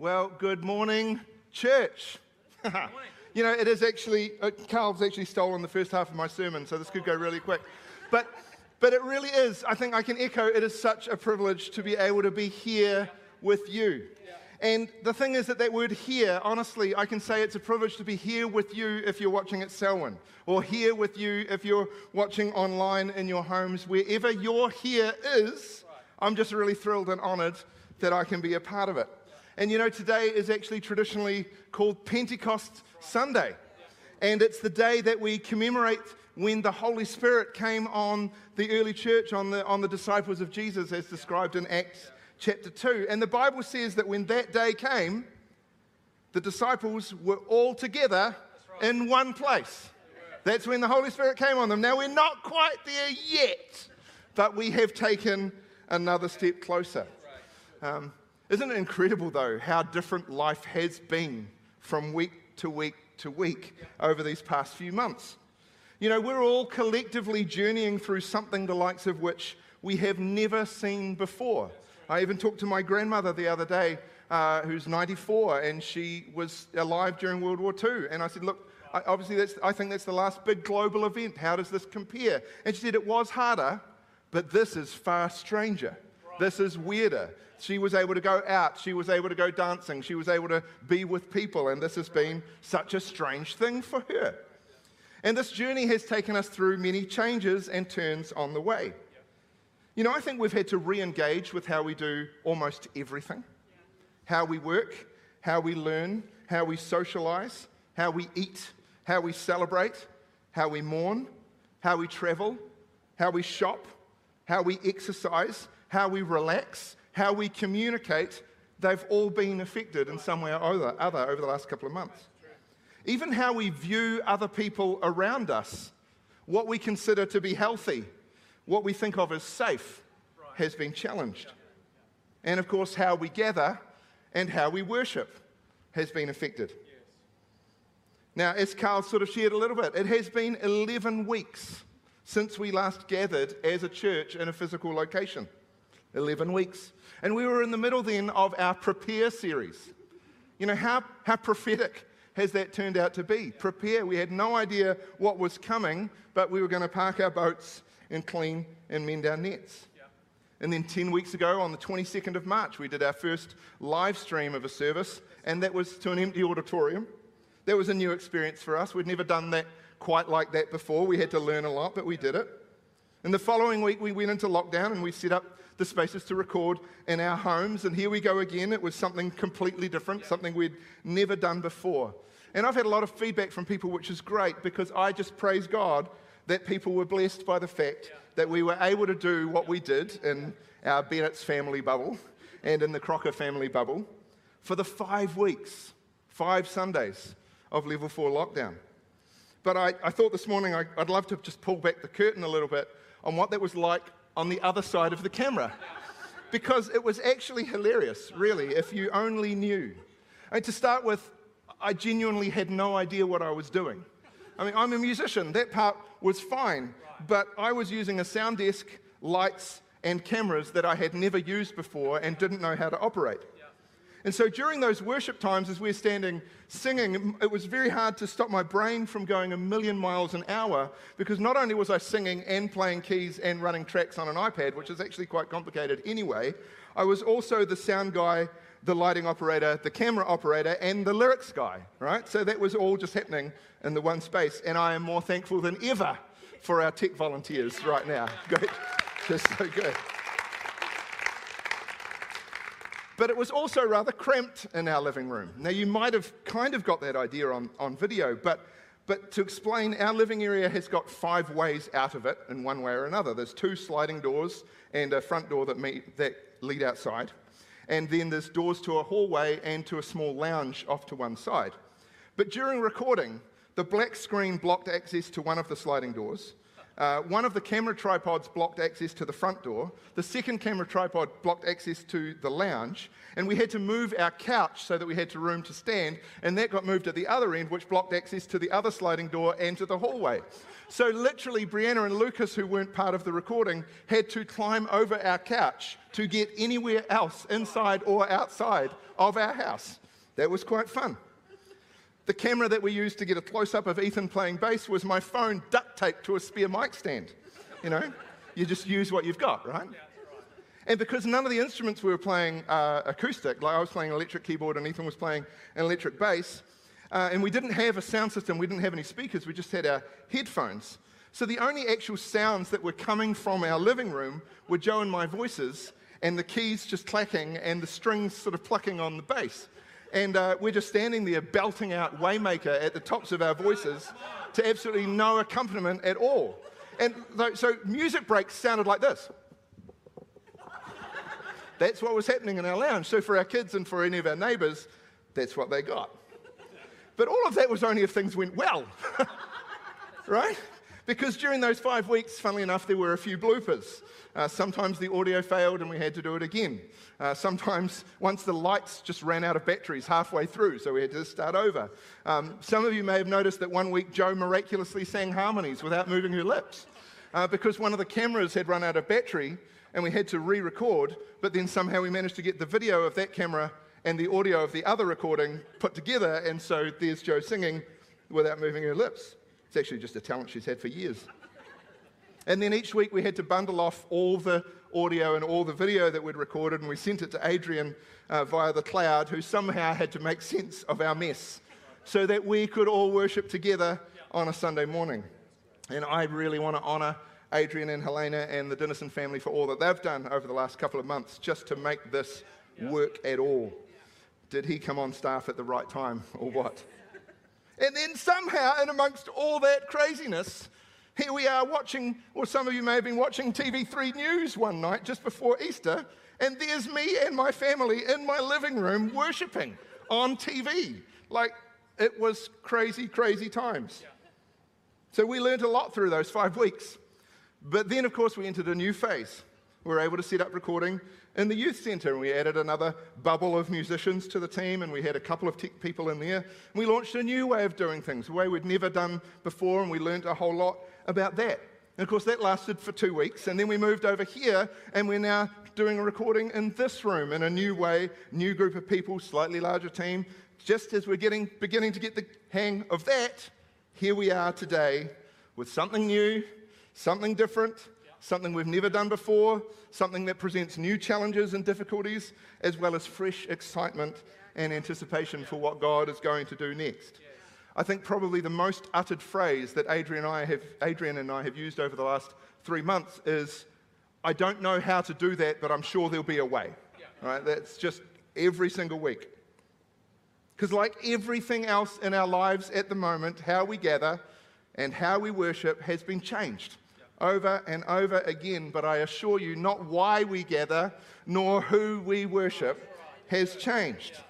Well, good morning, church. you know, it is actually, uh, Carl's actually stolen the first half of my sermon, so this could go really quick. But, but it really is, I think I can echo, it is such a privilege to be able to be here with you. And the thing is that that word here, honestly, I can say it's a privilege to be here with you if you're watching at Selwyn, or here with you if you're watching online in your homes. Wherever your here is, I'm just really thrilled and honored that I can be a part of it. And you know, today is actually traditionally called Pentecost Sunday. And it's the day that we commemorate when the Holy Spirit came on the early church, on the, on the disciples of Jesus, as described in Acts chapter 2. And the Bible says that when that day came, the disciples were all together in one place. That's when the Holy Spirit came on them. Now, we're not quite there yet, but we have taken another step closer. Um, isn't it incredible, though, how different life has been from week to week to week over these past few months? You know, we're all collectively journeying through something the likes of which we have never seen before. I even talked to my grandmother the other day, uh, who's 94, and she was alive during World War II. And I said, Look, I, obviously, that's, I think that's the last big global event. How does this compare? And she said, It was harder, but this is far stranger. This is weirder. She was able to go out. She was able to go dancing. She was able to be with people. And this has been such a strange thing for her. And this journey has taken us through many changes and turns on the way. You know, I think we've had to re engage with how we do almost everything how we work, how we learn, how we socialize, how we eat, how we celebrate, how we mourn, how we travel, how we shop, how we exercise, how we relax, how we communicate, they've all been affected in some way or other, over the last couple of months. Even how we view other people around us, what we consider to be healthy, what we think of as safe, has been challenged. And of course, how we gather and how we worship has been affected. Now, as Carl sort of shared a little bit, it has been 11 weeks since we last gathered as a church in a physical location. 11 weeks. And we were in the middle then of our Prepare series. You know, how, how prophetic has that turned out to be? Prepare. We had no idea what was coming, but we were going to park our boats and clean and mend our nets. And then 10 weeks ago, on the 22nd of March, we did our first live stream of a service, and that was to an empty auditorium. That was a new experience for us. We'd never done that quite like that before. We had to learn a lot, but we did it. And the following week, we went into lockdown and we set up the spaces to record in our homes. And here we go again. It was something completely different, something we'd never done before. And I've had a lot of feedback from people, which is great because I just praise God that people were blessed by the fact that we were able to do what we did in our Bennett's family bubble and in the Crocker family bubble for the five weeks, five Sundays of level four lockdown. But I, I thought this morning I, I'd love to just pull back the curtain a little bit on what that was like on the other side of the camera. because it was actually hilarious, really, if you only knew. And to start with, I genuinely had no idea what I was doing. I mean, I'm a musician, that part was fine, but I was using a sound desk, lights, and cameras that I had never used before and didn't know how to operate. And so during those worship times, as we are standing singing, it was very hard to stop my brain from going a million miles an hour because not only was I singing and playing keys and running tracks on an iPad, which is actually quite complicated anyway, I was also the sound guy, the lighting operator, the camera operator, and the lyrics guy, right? So that was all just happening in the one space. And I am more thankful than ever for our tech volunteers right now. Good. Just so good. But it was also rather cramped in our living room. Now, you might have kind of got that idea on, on video, but, but to explain, our living area has got five ways out of it in one way or another. There's two sliding doors and a front door that, meet, that lead outside. And then there's doors to a hallway and to a small lounge off to one side. But during recording, the black screen blocked access to one of the sliding doors. Uh, one of the camera tripods blocked access to the front door. The second camera tripod blocked access to the lounge. And we had to move our couch so that we had to room to stand. And that got moved at the other end, which blocked access to the other sliding door and to the hallway. So, literally, Brianna and Lucas, who weren't part of the recording, had to climb over our couch to get anywhere else, inside or outside of our house. That was quite fun. The camera that we used to get a close up of Ethan playing bass was my phone duct taped to a spare mic stand. You know, you just use what you've got, right? And because none of the instruments we were playing uh, acoustic, like I was playing an electric keyboard and Ethan was playing an electric bass, uh, and we didn't have a sound system, we didn't have any speakers, we just had our headphones. So the only actual sounds that were coming from our living room were Joe and my voices, and the keys just clacking and the strings sort of plucking on the bass. And uh, we're just standing there belting out Waymaker at the tops of our voices to absolutely no accompaniment at all. And so music breaks sounded like this. That's what was happening in our lounge. So for our kids and for any of our neighbors, that's what they got. But all of that was only if things went well, right? Because during those five weeks, funnily enough, there were a few bloopers. Uh, sometimes the audio failed and we had to do it again. Uh, sometimes, once the lights just ran out of batteries halfway through, so we had to start over. Um, some of you may have noticed that one week Joe miraculously sang harmonies without moving her lips uh, because one of the cameras had run out of battery and we had to re record, but then somehow we managed to get the video of that camera and the audio of the other recording put together, and so there's Joe singing without moving her lips. It's actually just a talent she's had for years. And then each week we had to bundle off all the audio and all the video that we'd recorded, and we sent it to Adrian uh, via the cloud, who somehow had to make sense of our mess so that we could all worship together on a Sunday morning. And I really want to honor Adrian and Helena and the Dennison family for all that they've done over the last couple of months just to make this work at all. Did he come on staff at the right time or what? And then somehow, in amongst all that craziness, here we are watching, or some of you may have been watching TV3 News one night just before Easter, and there's me and my family in my living room worshiping on TV. Like, it was crazy, crazy times. So we learned a lot through those five weeks. But then, of course, we entered a new phase. We were able to set up recording in the youth centre, and we added another bubble of musicians to the team, and we had a couple of tech people in there. And we launched a new way of doing things, a way we'd never done before, and we learned a whole lot about that. And of course, that lasted for two weeks, and then we moved over here, and we're now doing a recording in this room in a new way, new group of people, slightly larger team. Just as we're getting, beginning to get the hang of that, here we are today with something new, something different, something we've never done before, something that presents new challenges and difficulties, as well as fresh excitement and anticipation for what God is going to do next. I think probably the most uttered phrase that Adrian and I have, Adrian and I have used over the last three months is, I don't know how to do that, but I'm sure there'll be a way. Right? That's just every single week. Because, like everything else in our lives at the moment, how we gather and how we worship has been changed over and over again, but I assure you, not why we gather nor who we worship has changed.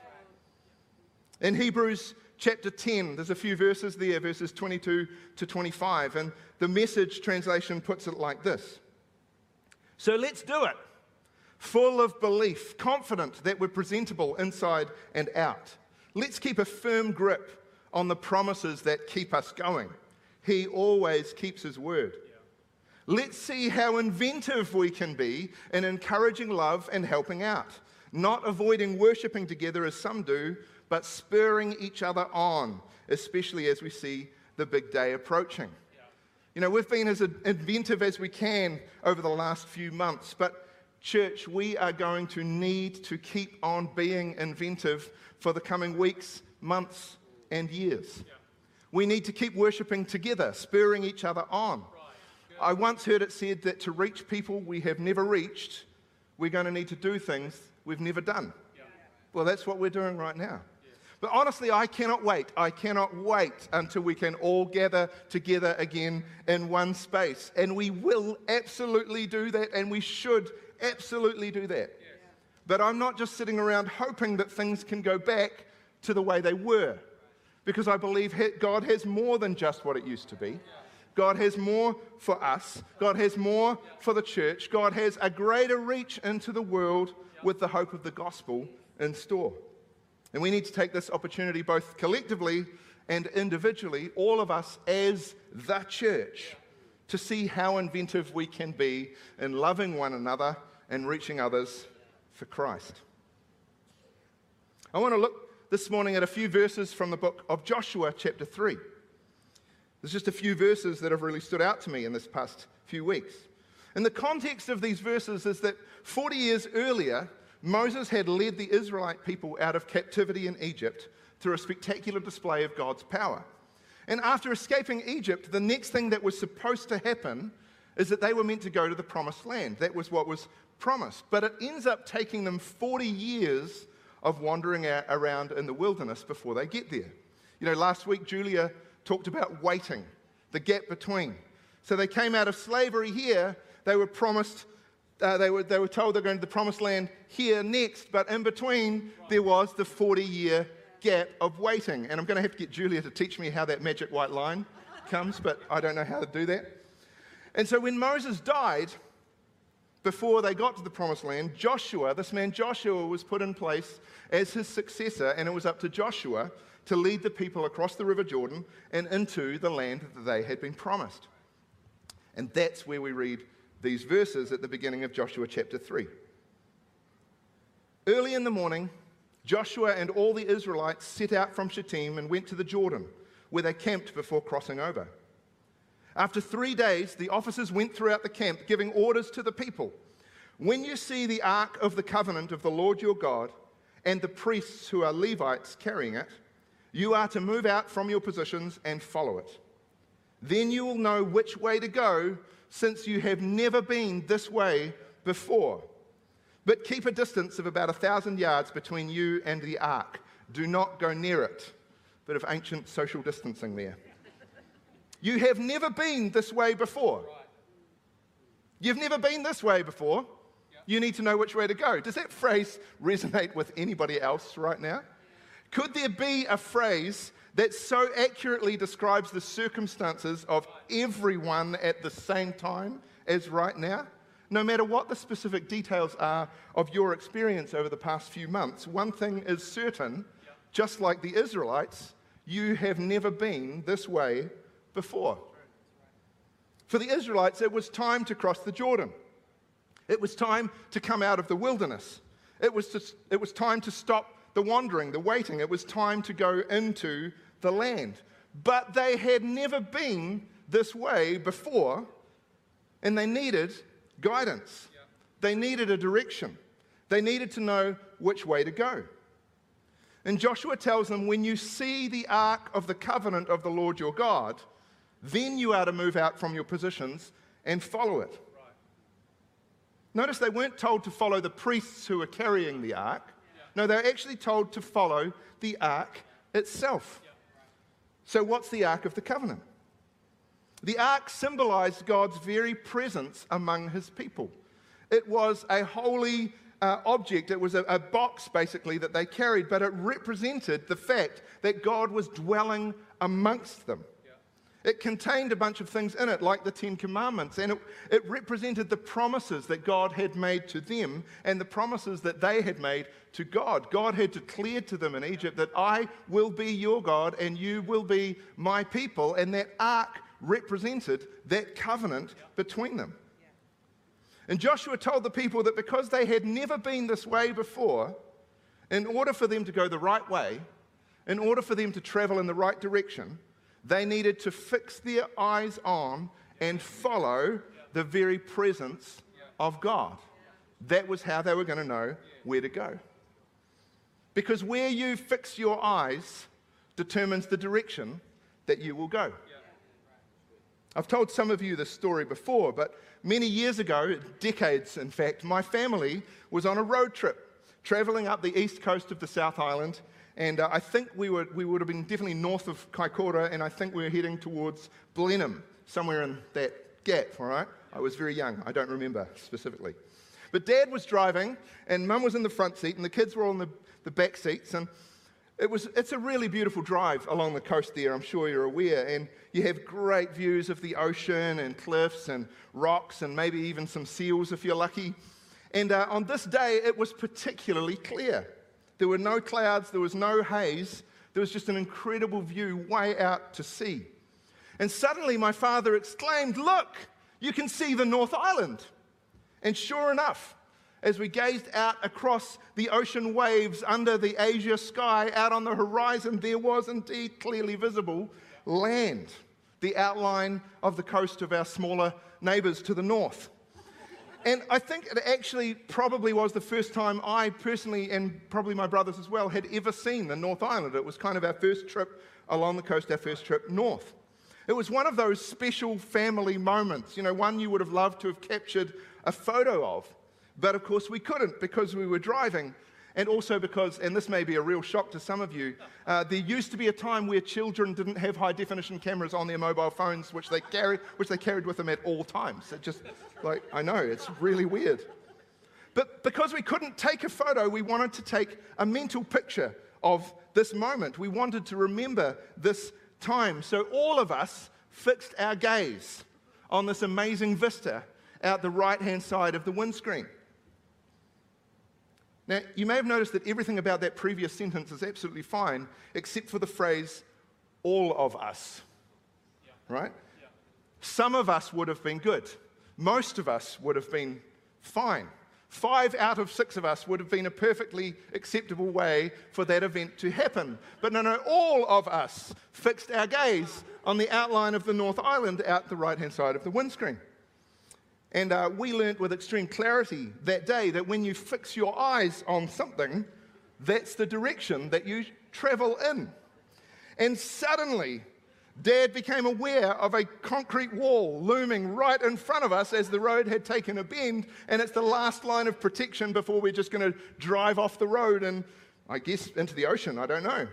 In Hebrews chapter 10, there's a few verses there, verses 22 to 25, and the message translation puts it like this So let's do it, full of belief, confident that we're presentable inside and out. Let's keep a firm grip on the promises that keep us going. He always keeps his word. Let's see how inventive we can be in encouraging love and helping out, not avoiding worshipping together as some do, but spurring each other on, especially as we see the big day approaching. Yeah. You know, we've been as inventive as we can over the last few months, but church, we are going to need to keep on being inventive for the coming weeks, months, and years. Yeah. We need to keep worshipping together, spurring each other on. I once heard it said that to reach people we have never reached, we're going to need to do things we've never done. Yeah. Well, that's what we're doing right now. But honestly, I cannot wait. I cannot wait until we can all gather together again in one space. And we will absolutely do that, and we should absolutely do that. But I'm not just sitting around hoping that things can go back to the way they were, because I believe God has more than just what it used to be. God has more for us. God has more for the church. God has a greater reach into the world with the hope of the gospel in store. And we need to take this opportunity both collectively and individually, all of us as the church, to see how inventive we can be in loving one another and reaching others for Christ. I want to look this morning at a few verses from the book of Joshua, chapter 3. There's just a few verses that have really stood out to me in this past few weeks. And the context of these verses is that 40 years earlier, Moses had led the Israelite people out of captivity in Egypt through a spectacular display of God's power. And after escaping Egypt, the next thing that was supposed to happen is that they were meant to go to the promised land. That was what was promised. But it ends up taking them 40 years of wandering around in the wilderness before they get there. You know, last week Julia talked about waiting, the gap between. So they came out of slavery here, they were promised, uh, they, were, they were told they're going to the promised land here next, but in between there was the 40 year gap of waiting. And I'm going to have to get Julia to teach me how that magic white line comes, but I don't know how to do that. And so when Moses died, before they got to the promised land, Joshua, this man Joshua, was put in place as his successor, and it was up to Joshua to lead the people across the River Jordan and into the land that they had been promised. And that's where we read these verses at the beginning of Joshua chapter 3. Early in the morning, Joshua and all the Israelites set out from Shittim and went to the Jordan, where they camped before crossing over. After three days, the officers went throughout the camp, giving orders to the people When you see the ark of the covenant of the Lord your God and the priests who are Levites carrying it, you are to move out from your positions and follow it. Then you will know which way to go, since you have never been this way before. But keep a distance of about a thousand yards between you and the ark. Do not go near it. Bit of ancient social distancing there. You have never been this way before. You've never been this way before. You need to know which way to go. Does that phrase resonate with anybody else right now? Could there be a phrase that so accurately describes the circumstances of everyone at the same time as right now? No matter what the specific details are of your experience over the past few months, one thing is certain just like the Israelites, you have never been this way before. For the Israelites, it was time to cross the Jordan. It was time to come out of the wilderness. It was, to, it was time to stop the wandering, the waiting. It was time to go into the land. But they had never been this way before, and they needed guidance. Yeah. They needed a direction. They needed to know which way to go. And Joshua tells them when you see the ark of the covenant of the Lord your God, then you are to move out from your positions and follow it. Right. Notice they weren't told to follow the priests who were carrying the ark. No, they're actually told to follow the ark itself. So, what's the ark of the covenant? The ark symbolized God's very presence among his people. It was a holy uh, object, it was a, a box basically that they carried, but it represented the fact that God was dwelling amongst them. It contained a bunch of things in it, like the Ten Commandments, and it, it, represented the promises that God had made to them and the promises that they had made to God. God had declared to them in Egypt that I will be your God and you will be my people, and that ark represented that covenant between them. And Joshua told the people that because they had never been this way before, in order for them to go the right way, in order for them to travel in the right direction, they needed to fix their eyes on and follow the very presence of God. That was how they were going to know where to go. Because where you fix your eyes determines the direction that you will go. I've told some of you this story before, but many years ago, decades in fact, my family was on a road trip traveling up the east coast of the South Island and uh, I think we, were, we would have been definitely north of Kaikoura, and I think we were heading towards Blenheim, somewhere in that gap, all right? I was very young. I don't remember specifically. But dad was driving, and mum was in the front seat, and the kids were all in the, the back seats. And It was, it's a really beautiful drive along the coast there, I'm sure you're aware. And you have great views of the ocean and cliffs and rocks and maybe even some seals if you're lucky. And uh, on this day, it was particularly clear. There were no clouds, there was no haze, there was just an incredible view way out to sea. And suddenly my father exclaimed, Look, you can see the North Island. And sure enough, as we gazed out across the ocean waves under the azure sky out on the horizon, there was indeed clearly visible land, the outline of the coast of our smaller neighbors to the north. And I think it actually probably was the first time I personally, and probably my brothers as well, had ever seen the North Island. It was kind of our first trip along the coast, our first trip north. It was one of those special family moments, you know, one you would have loved to have captured a photo of. But of course, we couldn't because we were driving. And also because, and this may be a real shock to some of you, uh, there used to be a time where children didn't have high definition cameras on their mobile phones, which they, carried, which they carried with them at all times. It just, like, I know, it's really weird. But because we couldn't take a photo, we wanted to take a mental picture of this moment. We wanted to remember this time. So all of us fixed our gaze on this amazing vista out the right hand side of the windscreen. Now, you may have noticed that everything about that previous sentence is absolutely fine, except for the phrase, all of us. Yeah. Right? Yeah. Some of us would have been good. Most of us would have been fine. Five out of six of us would have been a perfectly acceptable way for that event to happen. But no, no, all of us fixed our gaze on the outline of the North Island out the right hand side of the windscreen. And uh, we learnt with extreme clarity that day that when you fix your eyes on something, that's the direction that you travel in. And suddenly, Dad became aware of a concrete wall looming right in front of us as the road had taken a bend, and it's the last line of protection before we're just going to drive off the road and, I guess, into the ocean. I don't know.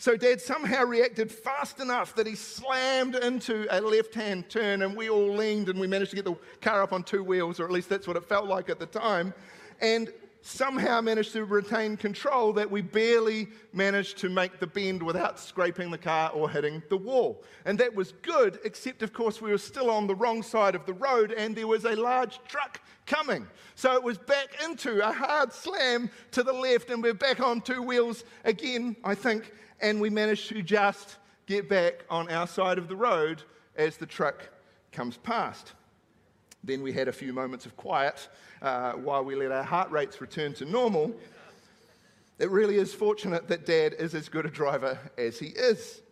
So Dad somehow reacted fast enough that he slammed into a left hand turn, and we all leaned and we managed to get the car up on two wheels, or at least that's what it felt like at the time. And somehow managed to retain control that we barely managed to make the bend without scraping the car or hitting the wall. And that was good, except, of course, we were still on the wrong side of the road and there was a large truck coming. So it was back into a hard slam to the left, and we're back on two wheels again, I think and we managed to just get back on our side of the road as the truck comes past. Then we had a few moments of quiet uh, while we let our heart rates return to normal. It really is fortunate that Dad is as good a driver as he is.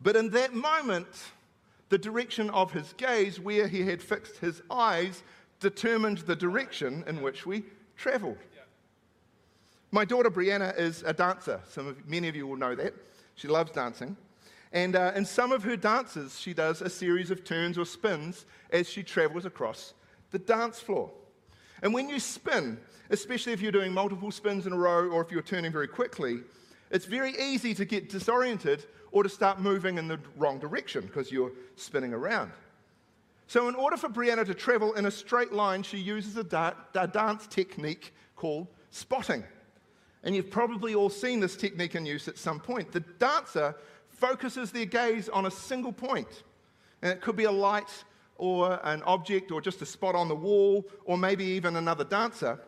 But in that moment, the direction of his gaze, where he had fixed his eyes, determined the direction in which we traveled. My daughter Brianna is a dancer. Some of, many of you will know that. She loves dancing. And uh, in some of her dances, she does a series of turns or spins as she travels across the dance floor. And when you spin, especially if you're doing multiple spins in a row or if you're turning very quickly, it's very easy to get disoriented or to start moving in the wrong direction because you're spinning around. So, in order for Brianna to travel in a straight line, she uses a, da- a dance technique called spotting. And you've probably all seen this technique in use at some point. The dancer focuses their gaze on a single point, and it could be a light or an object or just a spot on the wall or maybe even another dancer.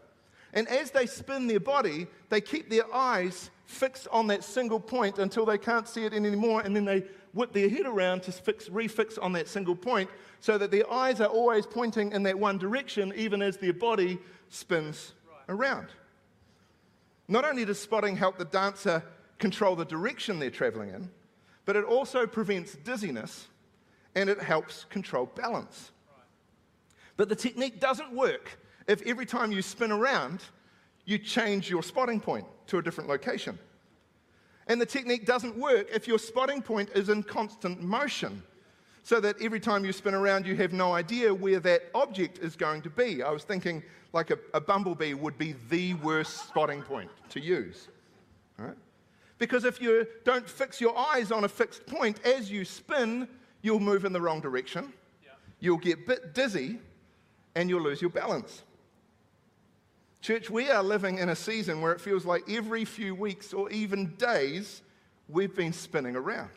And as they spin their body, they keep their eyes fixed on that single point until they can't see it anymore, and then they whip their head around to fix, refix on that single point so that their eyes are always pointing in that one direction, even as their body spins right. around. Not only does spotting help the dancer control the direction they're traveling in, but it also prevents dizziness and it helps control balance. But the technique doesn't work if every time you spin around, you change your spotting point to a different location. And the technique doesn't work if your spotting point is in constant motion, so that every time you spin around, you have no idea where that object is going to be. I was thinking like a, a bumblebee would be the worst spotting point to use. Right? Because if you don't fix your eyes on a fixed point, as you spin, you'll move in the wrong direction, yeah. you'll get a bit dizzy, and you'll lose your balance. Church, we are living in a season where it feels like every few weeks or even days we've been spinning around.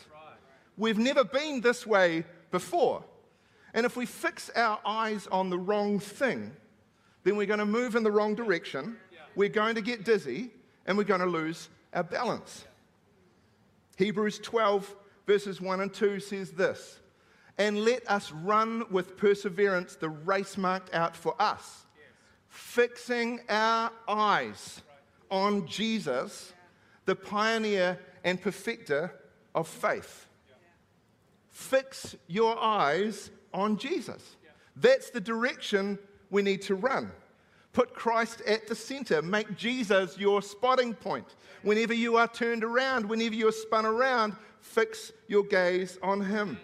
We've never been this way before. And if we fix our eyes on the wrong thing, then we're going to move in the wrong direction, we're going to get dizzy, and we're going to lose our balance. Hebrews 12, verses 1 and 2 says this And let us run with perseverance the race marked out for us, fixing our eyes on Jesus, the pioneer and perfecter of faith. Fix your eyes on Jesus. That's the direction we need to run. Put Christ at the center. Make Jesus your spotting point. Whenever you are turned around, whenever you are spun around, fix your gaze on Him.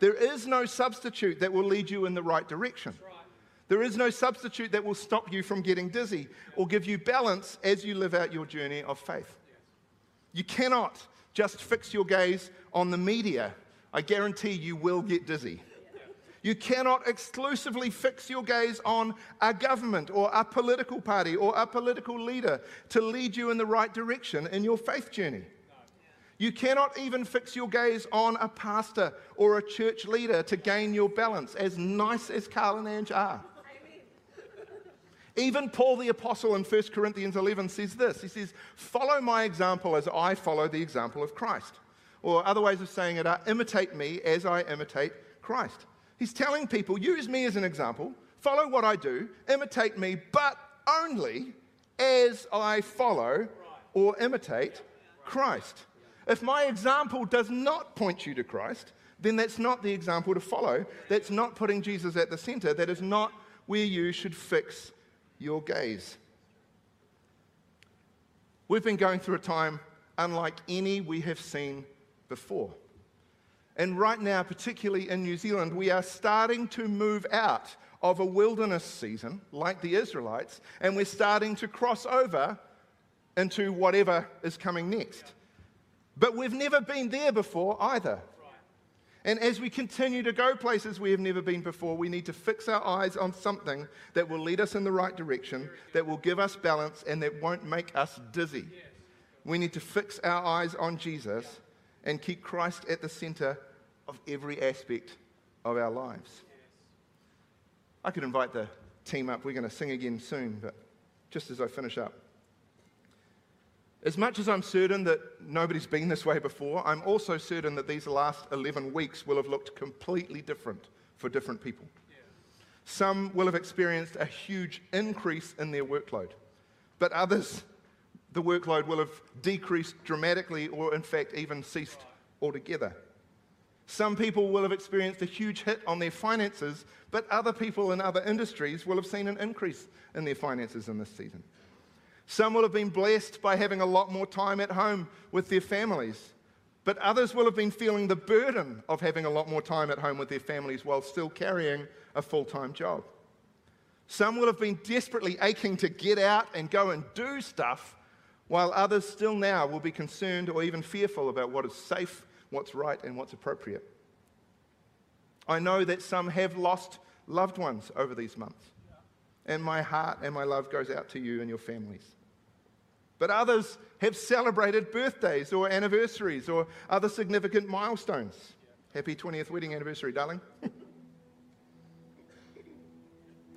There is no substitute that will lead you in the right direction. There is no substitute that will stop you from getting dizzy or give you balance as you live out your journey of faith. You cannot just fix your gaze on the media. I guarantee you will get dizzy. You cannot exclusively fix your gaze on a government or a political party or a political leader to lead you in the right direction in your faith journey. You cannot even fix your gaze on a pastor or a church leader to gain your balance, as nice as Carl and Ange are. Even Paul the Apostle in 1 Corinthians 11 says this He says, Follow my example as I follow the example of Christ. Or other ways of saying it are, imitate me as I imitate Christ. He's telling people, use me as an example, follow what I do, imitate me, but only as I follow or imitate Christ. If my example does not point you to Christ, then that's not the example to follow. That's not putting Jesus at the center. That is not where you should fix your gaze. We've been going through a time unlike any we have seen before. And right now, particularly in New Zealand, we are starting to move out of a wilderness season like the Israelites, and we're starting to cross over into whatever is coming next. But we've never been there before either. And as we continue to go places we have never been before, we need to fix our eyes on something that will lead us in the right direction, that will give us balance, and that won't make us dizzy. We need to fix our eyes on Jesus and keep Christ at the center of every aspect of our lives. I could invite the team up. We're going to sing again soon, but just as I finish up. As much as I'm certain that nobody's been this way before, I'm also certain that these last 11 weeks will have looked completely different for different people. Some will have experienced a huge increase in their workload, but others the workload will have decreased dramatically or, in fact, even ceased altogether. Some people will have experienced a huge hit on their finances, but other people in other industries will have seen an increase in their finances in this season. Some will have been blessed by having a lot more time at home with their families, but others will have been feeling the burden of having a lot more time at home with their families while still carrying a full time job. Some will have been desperately aching to get out and go and do stuff, while others still now will be concerned or even fearful about what is safe, what's right, and what's appropriate. I know that some have lost loved ones over these months, and my heart and my love goes out to you and your families. But others have celebrated birthdays or anniversaries or other significant milestones. Happy 20th wedding anniversary, darling.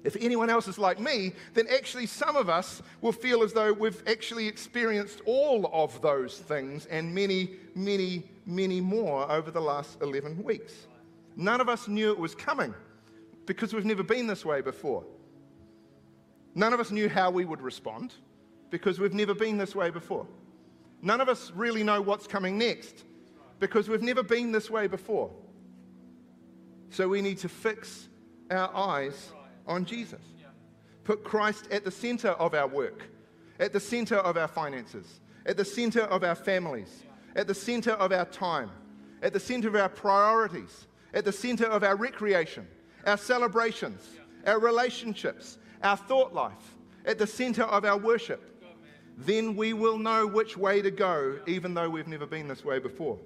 If anyone else is like me, then actually some of us will feel as though we've actually experienced all of those things and many, many, many more over the last 11 weeks. None of us knew it was coming because we've never been this way before. None of us knew how we would respond because we've never been this way before. None of us really know what's coming next because we've never been this way before. So we need to fix our eyes on Jesus. Put Christ at the center of our work, at the center of our finances, at the center of our families, at the center of our time, at the center of our priorities, at the center of our recreation, our celebrations, our relationships, our thought life, at the center of our worship. Then we will know which way to go, even though we've never been this way before.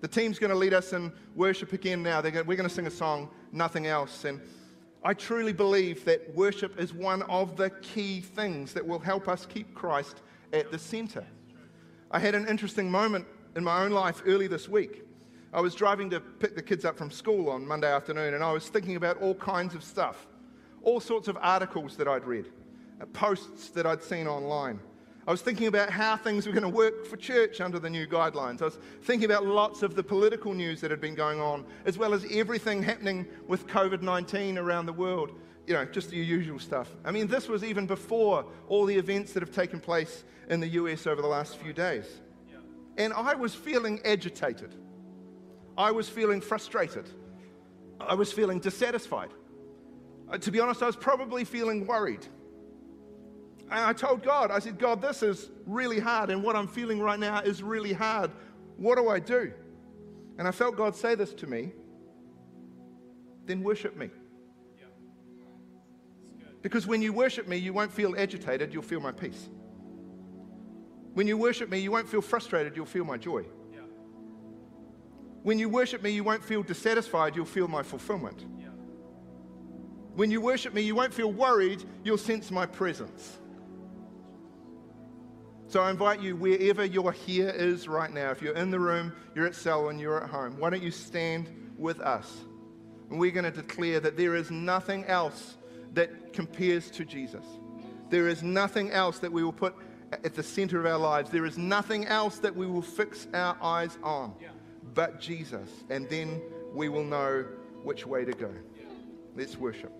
The team's going to lead us in worship again now. Going, we're going to sing a song, Nothing Else. And I truly believe that worship is one of the key things that will help us keep Christ at the center. I had an interesting moment in my own life early this week. I was driving to pick the kids up from school on Monday afternoon, and I was thinking about all kinds of stuff, all sorts of articles that I'd read, uh, posts that I'd seen online. I was thinking about how things were going to work for church under the new guidelines. I was thinking about lots of the political news that had been going on, as well as everything happening with COVID 19 around the world. You know, just the usual stuff. I mean, this was even before all the events that have taken place in the US over the last few days. And I was feeling agitated. I was feeling frustrated. I was feeling dissatisfied. Uh, to be honest, I was probably feeling worried. And I told God, I said, God, this is really hard, and what I'm feeling right now is really hard. What do I do? And I felt God say this to me then worship me. Because when you worship me, you won't feel agitated, you'll feel my peace. When you worship me, you won't feel frustrated, you'll feel my joy. When you worship me, you won't feel dissatisfied, you'll feel my fulfillment. When you worship me, you won't feel worried, you'll sense my presence. So I invite you, wherever your here is right now, if you're in the room, you're at Selwyn, you're at home, why don't you stand with us? And we're going to declare that there is nothing else that compares to Jesus. There is nothing else that we will put at the center of our lives. There is nothing else that we will fix our eyes on but Jesus. And then we will know which way to go. Let's worship.